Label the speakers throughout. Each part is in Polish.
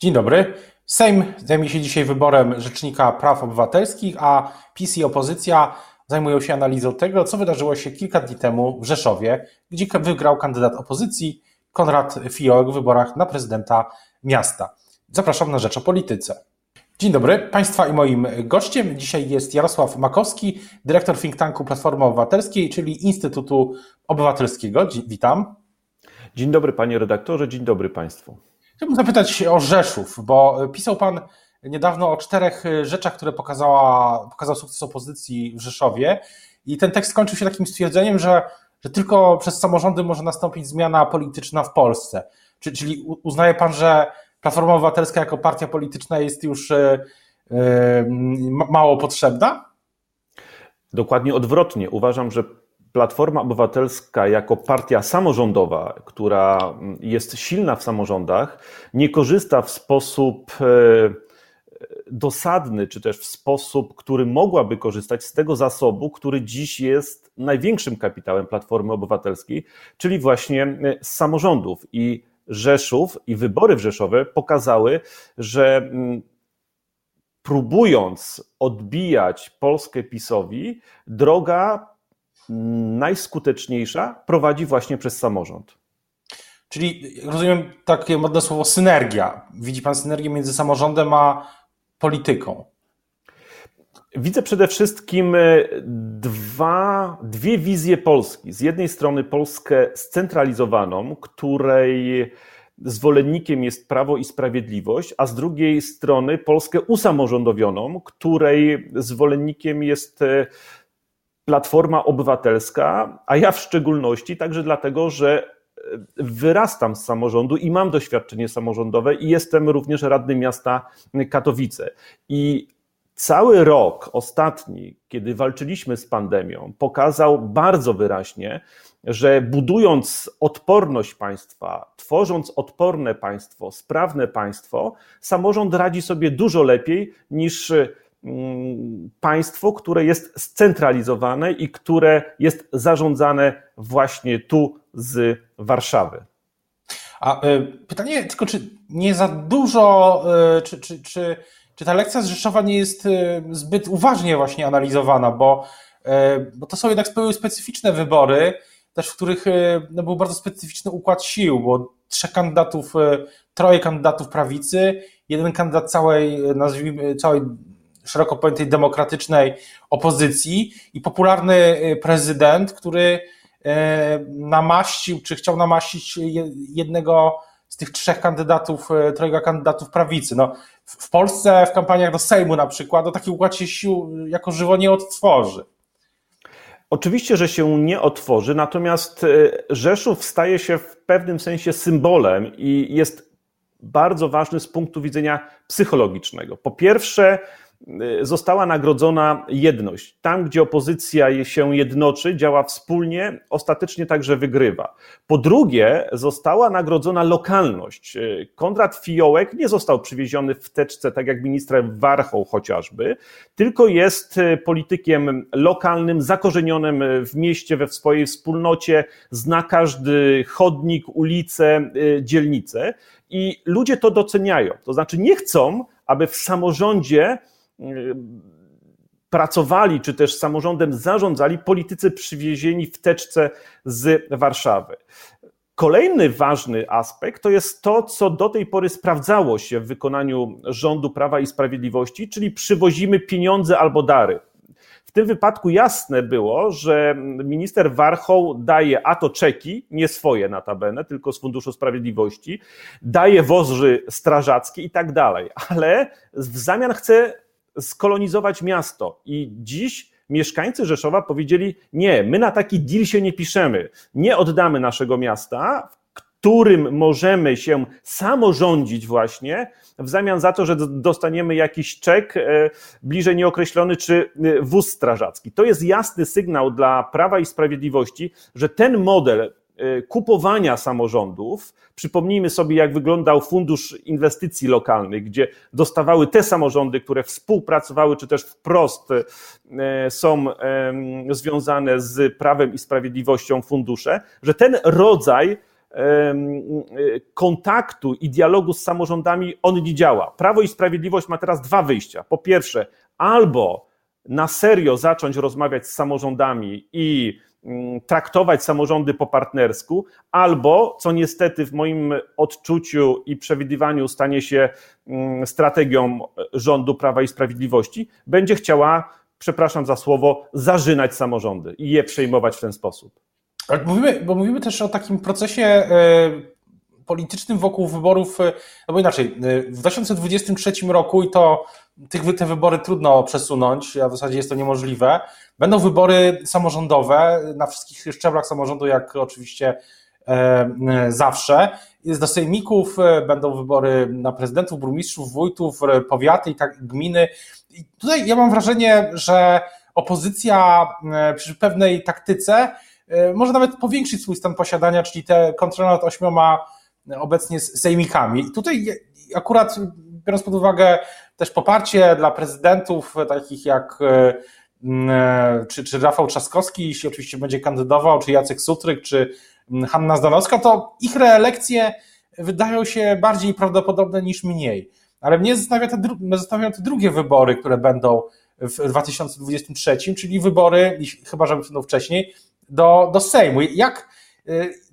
Speaker 1: Dzień dobry. Sejm zajmie się dzisiaj wyborem Rzecznika Praw Obywatelskich, a PiS i opozycja zajmują się analizą tego, co wydarzyło się kilka dni temu w Rzeszowie, gdzie wygrał kandydat opozycji Konrad Fiołek w wyborach na prezydenta miasta. Zapraszam na Rzecz o Polityce. Dzień dobry. Państwa i moim gościem dzisiaj jest Jarosław Makowski, dyrektor think tanku Platformy Obywatelskiej, czyli Instytutu Obywatelskiego. Witam.
Speaker 2: Dzień dobry panie redaktorze, dzień dobry państwu.
Speaker 1: Chciałbym zapytać o Rzeszów, bo pisał Pan niedawno o czterech rzeczach, które pokazała, pokazał sukces opozycji w Rzeszowie i ten tekst skończył się takim stwierdzeniem, że, że tylko przez samorządy może nastąpić zmiana polityczna w Polsce. Czyli uznaje Pan, że Platforma Obywatelska jako partia polityczna jest już e, e, mało potrzebna?
Speaker 2: Dokładnie odwrotnie. Uważam, że Platforma Obywatelska jako partia samorządowa, która jest silna w samorządach, nie korzysta w sposób e, dosadny, czy też w sposób, który mogłaby korzystać z tego zasobu, który dziś jest największym kapitałem Platformy Obywatelskiej, czyli właśnie z samorządów. I Rzeszów i wybory w Rzeszowie pokazały, że mm, próbując odbijać Polskę PiSowi, droga najskuteczniejsza prowadzi właśnie przez samorząd.
Speaker 1: Czyli rozumiem takie modne słowo synergia. Widzi Pan synergię między samorządem a polityką?
Speaker 2: Widzę przede wszystkim e, dwa, dwie wizje Polski. Z jednej strony Polskę scentralizowaną, której zwolennikiem jest Prawo i Sprawiedliwość, a z drugiej strony Polskę usamorządowioną, której zwolennikiem jest e, Platforma Obywatelska, a ja w szczególności także dlatego, że e, wyrastam z samorządu i mam doświadczenie samorządowe i jestem również radnym miasta Katowice. I Cały rok ostatni, kiedy walczyliśmy z pandemią, pokazał bardzo wyraźnie, że budując odporność państwa, tworząc odporne państwo, sprawne państwo, samorząd radzi sobie dużo lepiej niż państwo, które jest scentralizowane i które jest zarządzane właśnie tu z Warszawy.
Speaker 1: A y, pytanie tylko, czy nie za dużo, y, czy, czy, czy czy ta lekcja z Rzeszowa nie jest e, zbyt uważnie właśnie analizowana, bo, e, bo to są jednak były specyficzne wybory, też w których e, no, był bardzo specyficzny układ sił, bo trzech kandydatów, troje kandydatów prawicy, jeden kandydat całej, nazwijmy, całej szeroko pojętej demokratycznej opozycji i popularny prezydent, który namaścił, czy chciał namaścić jednego z tych trzech kandydatów, trojga kandydatów prawicy. No, w Polsce w kampaniach do Sejmu na przykład no taki układ się sił jako żywo nie odtworzy.
Speaker 2: Oczywiście, że się nie otworzy, natomiast Rzeszów staje się w pewnym sensie symbolem i jest bardzo ważny z punktu widzenia psychologicznego. Po pierwsze, Y, została nagrodzona jedność. Tam, gdzie opozycja się jednoczy, działa wspólnie, ostatecznie także wygrywa. Po drugie, została nagrodzona lokalność. Y, Konrad Fiołek nie został przywieziony w teczce, tak jak minister Warchoł chociażby, tylko jest y, politykiem lokalnym, zakorzenionym w mieście, we swojej wspólnocie, zna każdy chodnik, ulicę, dzielnicę i ludzie to doceniają. To znaczy nie chcą, aby w samorządzie pracowali, czy też samorządem zarządzali politycy przywiezieni w teczce z Warszawy. Kolejny ważny aspekt to jest to, co do tej pory sprawdzało się w wykonaniu rządu Prawa i Sprawiedliwości, czyli przywozimy pieniądze albo dary. W tym wypadku jasne było, że minister Warchoł daje a to czeki, nie swoje notabene, tylko z Funduszu Sprawiedliwości, daje wozy strażackie i tak dalej, ale w zamian chce skolonizować miasto. I dziś mieszkańcy Rzeszowa powiedzieli: Nie, my na taki deal się nie piszemy. Nie oddamy naszego miasta, którym możemy się samorządzić, właśnie, w zamian za to, że dostaniemy jakiś czek e, bliżej nieokreślony, czy e, wóz strażacki. To jest jasny sygnał dla Prawa i Sprawiedliwości, że ten model kupowania samorządów. Przypomnijmy sobie, jak wyglądał Fundusz Inwestycji Lokalnych, gdzie dostawały te samorządy, które współpracowały, czy też wprost e, są związane z prawem i sprawiedliwością fundusze, że ten rodzaj kontaktu i dialogu z samorządami on nie działa. Prawo i Sprawiedliwość ma teraz dwa wyjścia. Po pierwsze, albo na serio zacząć rozmawiać z samorządami i mm, traktować samorządy po partnersku, albo, co niestety w moim odczuciu i przewidywaniu stanie się mm, strategią rządu Prawa i Sprawiedliwości, będzie chciała, przepraszam za słowo, zażynać samorządy i je przejmować w ten sposób.
Speaker 1: Mówimy, bo mówimy też o takim procesie e, politycznym wokół wyborów, e, no bo inaczej, e, w 2023 roku i to tych, te wybory trudno przesunąć, a w zasadzie jest to niemożliwe. Będą wybory samorządowe na wszystkich szczeblach samorządu, jak oczywiście zawsze. Do sejmików będą wybory na prezydentów, burmistrzów, wójtów, powiaty i tak gminy. I tutaj ja mam wrażenie, że opozycja przy pewnej taktyce E, może nawet powiększyć swój stan posiadania, czyli te kontrolę nad ośmioma obecnie sejmikami. I tutaj akurat biorąc pod uwagę też poparcie dla prezydentów takich jak e, e, czy, czy Rafał Trzaskowski, jeśli oczywiście będzie kandydował, czy Jacek Sutryk, czy Hanna Zdanowska, to ich reelekcje wydają się bardziej prawdopodobne niż mniej. Ale mnie zastanawia te, zastanawiają te drugie wybory, które będą w 2023, czyli wybory, chyba że będą wcześniej, do, do Sejmu. Jak,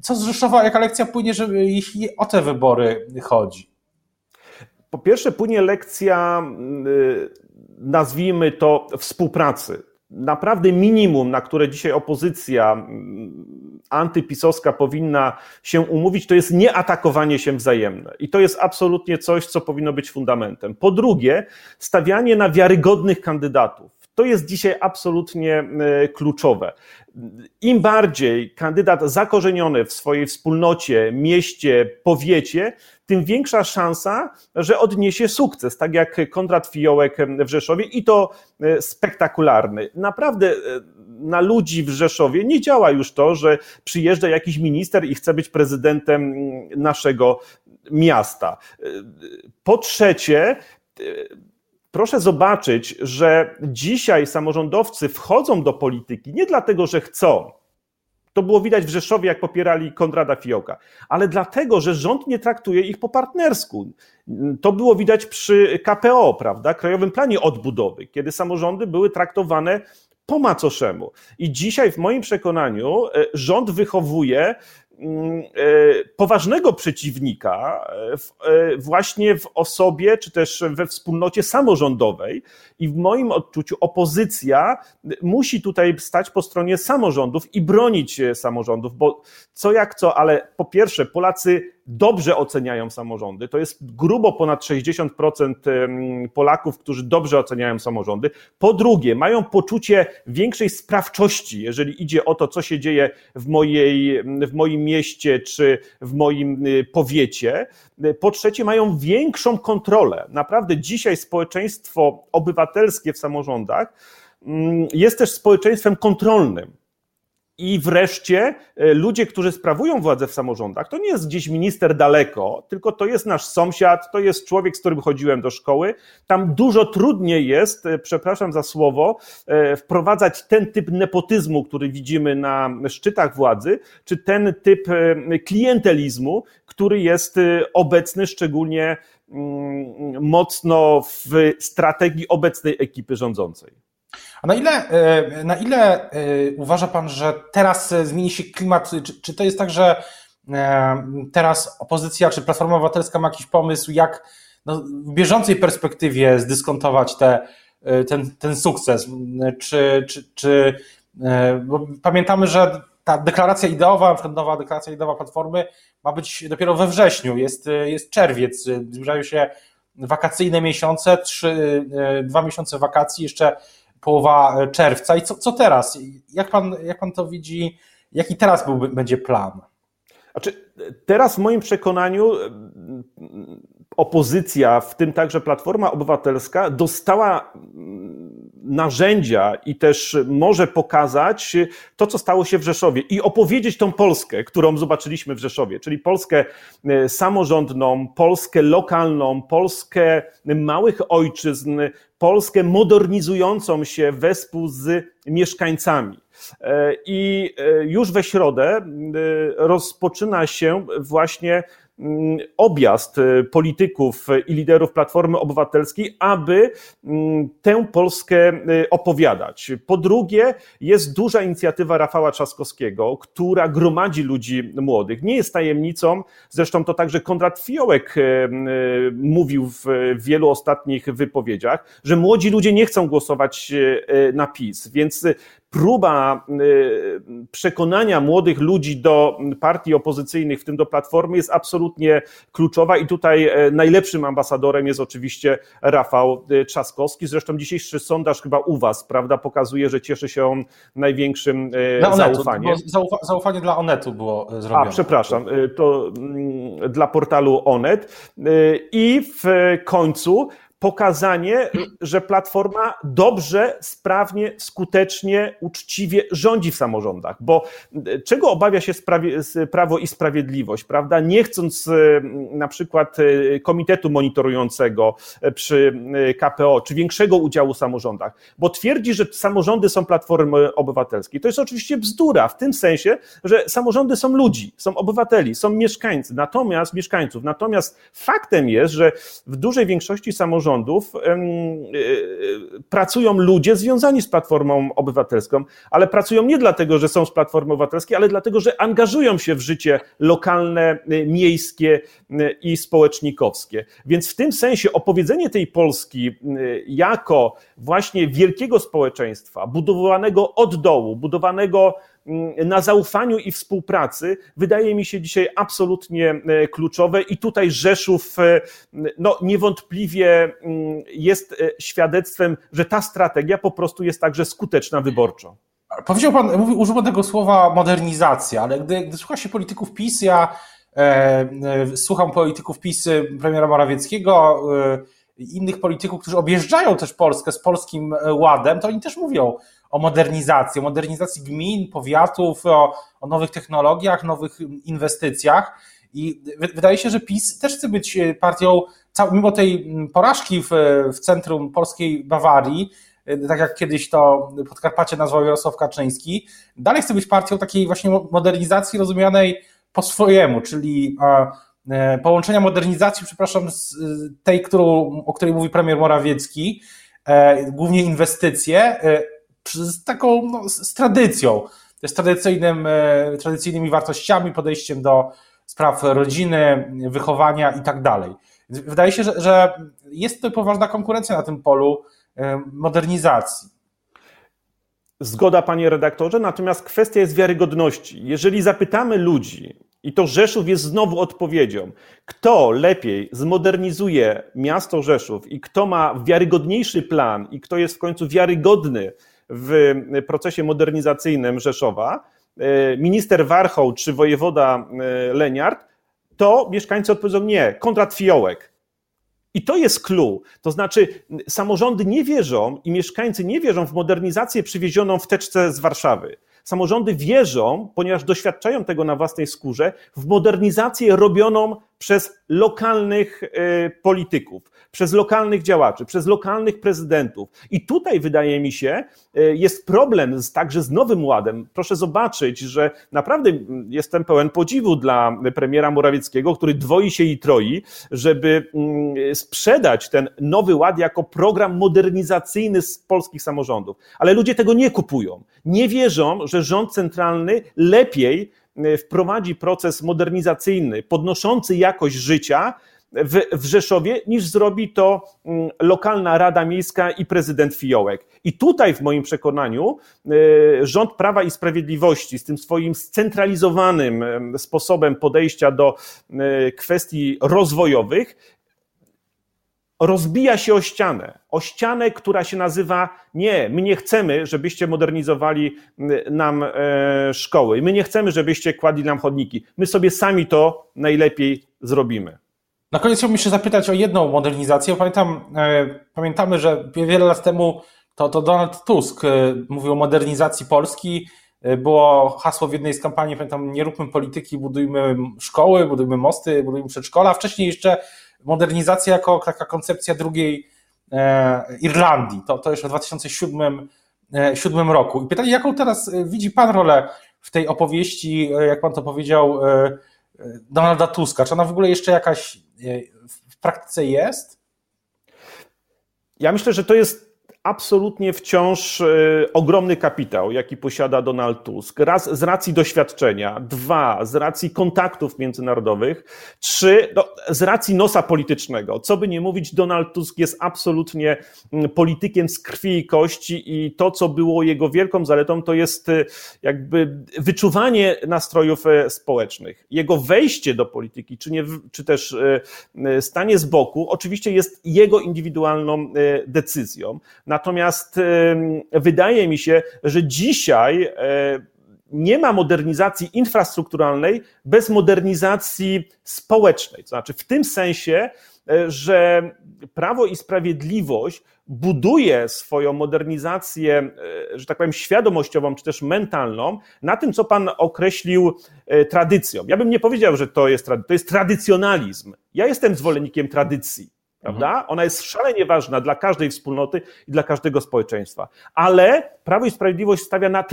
Speaker 1: co z Rzeszowa, jaka lekcja płynie, że, jeśli o te wybory chodzi?
Speaker 2: Po pierwsze, płynie lekcja, y, nazwijmy to, współpracy. Naprawdę minimum, na które dzisiaj opozycja mm, antypisowska powinna się umówić, to jest nieatakowanie się wzajemne. I to jest absolutnie coś, co powinno być fundamentem. Po drugie, stawianie na wiarygodnych kandydatów. To jest dzisiaj absolutnie y, kluczowe im bardziej kandydat zakorzeniony w swojej wspólnocie, mieście, powiecie, tym większa szansa, że odniesie sukces, tak jak Konrad Fiołek w Rzeszowie i to e, spektakularny. Naprawdę e, na ludzi w Rzeszowie nie działa już to, że przyjeżdża jakiś minister i chce być prezydentem naszego miasta. E, po trzecie, proszę zobaczyć, że dzisiaj samorządowcy wchodzą do polityki nie dlatego, że chcą. To było widać w Rzeszowie, jak popierali Konrada Fiołka, ale dlatego, że rząd nie traktuje ich po partnersku. To było widać przy KPO, prawda, Krajowym Planie Odbudowy, kiedy samorządy były traktowane po macoszemu. I dzisiaj, w moim przekonaniu, e, rząd wychowuje poważnego przeciwnika e, e, właśnie w osobie, czy też we wspólnocie samorządowej. I w moim odczuciu opozycja musi tutaj stać po stronie samorządów i bronić samorządów, bo co jak co, ale po pierwsze, Polacy dobrze oceniają samorządy. To jest grubo ponad 60% Polaków, którzy dobrze oceniają samorządy. Po drugie, mają poczucie większej sprawczości, jeżeli idzie o to, co się dzieje w, mojej, w moim mieście czy w moim y, powiecie. Po trzecie, mają większą kontrolę. Naprawdę dzisiaj społeczeństwo obywatelskie w samorządach mm, jest też społeczeństwem kontrolnym. I wreszcie e, ludzie, którzy sprawują władzę w samorządach, to nie jest gdzieś minister daleko, tylko to jest nasz sąsiad, to jest człowiek, z którym chodziłem do szkoły. Tam dużo trudniej jest, e, przepraszam za słowo, e, wprowadzać ten typ nepotyzmu, który widzimy na szczytach władzy, czy ten typ klientelizmu, który jest obecny szczególnie mm, mocno w strategii obecnej ekipy rządzącej.
Speaker 1: A na ile, e, na ile e, uważa Pan, że teraz e, zmieni się klimat? Czy, czy to jest tak, że teraz opozycja czy Platforma Obywatelska ma jakiś pomysł, jak no, w bieżącej perspektywie zdyskontować te, ten, ten sukces? Czy, czy, czy pamiętamy, że ta deklaracja ideowa, nowa deklaracja ideowa Platformy ma być dopiero we wrześniu, jest, jest czerwiec, zbliżają się wakacyjne miesiące, trzy, dwa miesiące wakacji, jeszcze połowa e, czerwca. I co, co teraz? Jak pan, jak pan to widzi? Jaki teraz byłby, będzie plan?
Speaker 2: Znaczy, teraz w moim przekonaniu e, opozycja, w tym także Platforma Obywatelska, dostała mm, narzędzia i też może pokazać to, co stało się w Rzeszowie i opowiedzieć tą Polskę, którą zobaczyliśmy w Rzeszowie, czyli Polskę samorządną, Polskę lokalną, Polskę małych ojczyzn, Polskę modernizującą się wespół z mieszkańcami. I już we środę rozpoczyna się właśnie objazd y, polityków i liderów Platformy Obywatelskiej, aby mm, tę Polskę y, opowiadać. Po drugie, jest duża inicjatywa Rafała Trzaskowskiego, która gromadzi ludzi młodych. Nie jest tajemnicą, zresztą to także Konrad Fiołek y, mówił w wielu ostatnich wypowiedziach, że młodzi ludzie nie chcą głosować na PiS, więc próba y, przekonania młodych ludzi do partii opozycyjnych, w tym do Platformy, jest absolutnie kluczowa i tutaj e, najlepszym ambasadorem jest oczywiście Rafał y, Trzaskowski. Zresztą dzisiejszy sondaż chyba u Was, prawda, pokazuje, że cieszy się on największym e, dla zaufaniem.
Speaker 1: Onetu, zaufa zaufanie dla Onetu było e, zrobione.
Speaker 2: A, przepraszam, to mm, dla portalu Onet. I w końcu pokazanie, że Platforma dobrze, sprawnie, skutecznie, uczciwie rządzi w samorządach. Bo e, czego obawia się Prawo i Sprawiedliwość, prawda? Nie chcąc e, na przykład e, komitetu monitorującego przy KPO, czy większego udziału w samorządach, bo twierdzi, że samorządy są Platformy Obywatelskiej. To jest oczywiście bzdura, w tym sensie, że samorządy są ludzi, są obywateli, są mieszkańcy, natomiast mieszkańców. Natomiast faktem jest, że w dużej większości samorządów e, e, pracują ludzie związani z Platformą Obywatelską, ale pracują nie dlatego, że są z Platformy Obywatelskiej, ale dlatego, że angażują się w życie lokalne, e, miejskie i społecznikowskie. Więc w tym sensie opowiedzenie tej Polski jako właśnie wielkiego społeczeństwa, budowanego od dołu, budowanego na zaufaniu i współpracy wydaje mi się dzisiaj absolutnie e, kluczowe i tutaj Rzeszów e, no, niewątpliwie mm, jest e, świadectwem, że ta strategia po prostu jest także skuteczna wyborczo.
Speaker 1: Powiedział pan, mówił, użył pan tego słowa modernizacja, ale gdy, gdy słucha się polityków PiS, ja e, e, słucham polityków PiS premiera Morawieckiego, e, innych polityków, którzy objeżdżają też Polskę z polskim ładem, to oni też mówią o modernizacji, o modernizacji gmin, powiatów, o, o nowych technologiach, nowych inwestycjach. I wydaje się, że PiS też chce być e, partią, mimo tej porażki w, w centrum polskiej Bawarii, e, tak jak kiedyś to Podkarpacie nazwał Jarosław Kaczyński, dalej chce być partią takiej właśnie modernizacji rozumianej po swojemu, czyli e, połączenia modernizacji, przepraszam, z tej, którą, o której mówi premier Morawiecki, głównie inwestycje, z taką, no, z tradycją, z tradycyjnym, e, tradycyjnymi wartościami, podejściem do spraw rodziny, wychowania i tak dalej. Wydaje się, że, że jest to poważna konkurencja na tym polu e, modernizacji.
Speaker 2: Zgoda, panie redaktorze, natomiast kwestia jest wiarygodności. Jeżeli zapytamy ludzi, i to Rzeszów jest znowu odpowiedzią, kto lepiej zmodernizuje miasto Rzeszów i kto ma wiarygodniejszy plan i kto jest w końcu wiarygodny w procesie modernizacyjnym Rzeszowa, e, minister Warchoł czy wojewoda e, Leniart, to mieszkańcy odpowiedzą nie, Kontrat Fiołek. I to jest clue. To znaczy, samorządy nie wierzą i mieszkańcy nie wierzą w modernizację przywiezioną w teczce z Warszawy. Samorządy wierzą, ponieważ doświadczają tego na własnej skórze, w modernizację robioną przez lokalnych e, polityków, przez lokalnych działaczy, przez lokalnych prezydentów. I tutaj wydaje mi się, e, jest problem z, także z Nowym Ładem. Proszę zobaczyć, że naprawdę jestem pełen podziwu dla premiera Morawieckiego, który dwoi się i troi, żeby sprzedać ten Nowy Ład jako program modernizacyjny z polskich samorządów. Ale ludzie tego nie kupują. Nie wierzą, że rząd centralny lepiej wprowadzi proces modernizacyjny, podnoszący jakość życia w, w Rzeszowie, niż zrobi to mm, lokalna Rada Miejska i prezydent Fiołek. I tutaj, w moim przekonaniu, e, rząd Prawa i Sprawiedliwości z tym swoim scentralizowanym sposobem podejścia do e, kwestii rozwojowych rozbija się o ścianę. O ścianę, która się nazywa: Nie, my nie chcemy, żebyście modernizowali nam e, szkoły. My nie chcemy, żebyście kładli nam chodniki. My sobie sami to najlepiej zrobimy.
Speaker 1: Na koniec chciałbym jeszcze zapytać o jedną modernizację. Pamiętam, e, pamiętamy, że wiele lat temu to, to Donald Tusk y, mówił o modernizacji Polski. Było hasło w jednej z kampanii, pamiętam, nie róbmy polityki, budujmy szkoły, budujmy mosty, budujmy przedszkola. Wcześniej jeszcze modernizacja jako taka koncepcja drugiej e, Irlandii. To, to jeszcze w 2007 2007 e, roku. I pytanie, jaką teraz e, widzi Pan rolę w tej opowieści, jak Pan to powiedział, Donalda Tuska? Czy ona w ogóle jeszcze jakaś w praktyce jest?
Speaker 2: Ja myślę, że to jest absolutnie wciąż e, ogromny kapitał, jaki posiada Donald Tusk. Raz z racji doświadczenia, dwa z racji kontaktów międzynarodowych, trzy no, z racji nosa politycznego. Co by nie mówić, Donald Tusk jest absolutnie mm, politykiem z krwi i kości i to, co było jego wielką zaletą, to jest e, jakby wyczuwanie nastrojów e, społecznych. Jego wejście do polityki, czy, nie, czy też stanie z boku, oczywiście jest jego indywidualną decyzją. Natomiast wydaje mi się, że dzisiaj e, nie ma modernizacji infrastrukturalnej bez modernizacji społecznej. To znaczy, w tym sensie, e, że Prawo i Sprawiedliwość buduje swoją modernizację, e, że tak powiem, świadomościową czy też mentalną na tym, co pan określił tradycją. Ja bym nie powiedział, że to jest, to jest tradycjonalizm. Ja jestem zwolennikiem tradycji prawda? Mhm. Ona jest szalenie ważna dla każdej wspólnoty i dla każdego społeczeństwa. Ale Prawo i Sprawiedliwość stawia na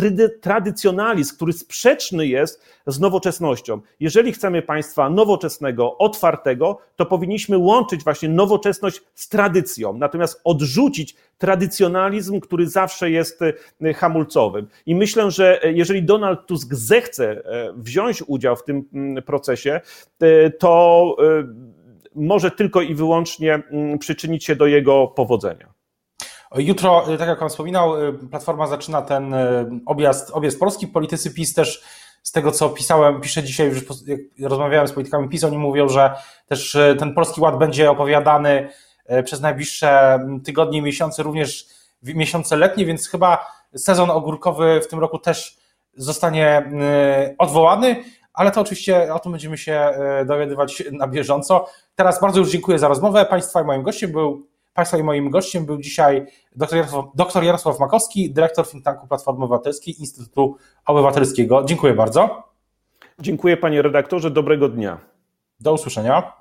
Speaker 2: tradycjonalizm, który sprzeczny jest z nowoczesnością. Jeżeli chcemy państwa nowoczesnego, otwartego, to powinniśmy łączyć właśnie nowoczesność z tradycją, natomiast odrzucić tradycjonalizm, który zawsze jest e, hamulcowym. I myślę, że e, jeżeli Donald Tusk zechce e, wziąć udział w tym mm, procesie, to może tylko i wyłącznie mm, przyczynić się do jego powodzenia.
Speaker 1: Jutro, y, tak jak Pan wspominał, y, Platforma zaczyna ten y, objazd, objazd Polski. Politycy PiS też z tego, co pisałem, piszę dzisiaj, już jak rozmawiałem z politykami PiS, oni mówią, że też ten Polski Ład będzie opowiadany przez najbliższe tygodnie i miesiące, również miesiące letnie, więc chyba sezon ogórkowy w tym roku też zostanie odwołany ale to oczywiście o tym będziemy się e, dowiadywać na bieżąco. Teraz bardzo już dziękuję za rozmowę. Państwa i moim gościem był, Państwa i moim gościem był dzisiaj dr Jarosław, dr Jarosław Makowski, dyrektor think tanku Platformy Obywatelskiej Instytutu Obywatelskiego. Dziękuję bardzo.
Speaker 2: Dziękuję panie redaktorze, dobrego dnia.
Speaker 1: Do usłyszenia.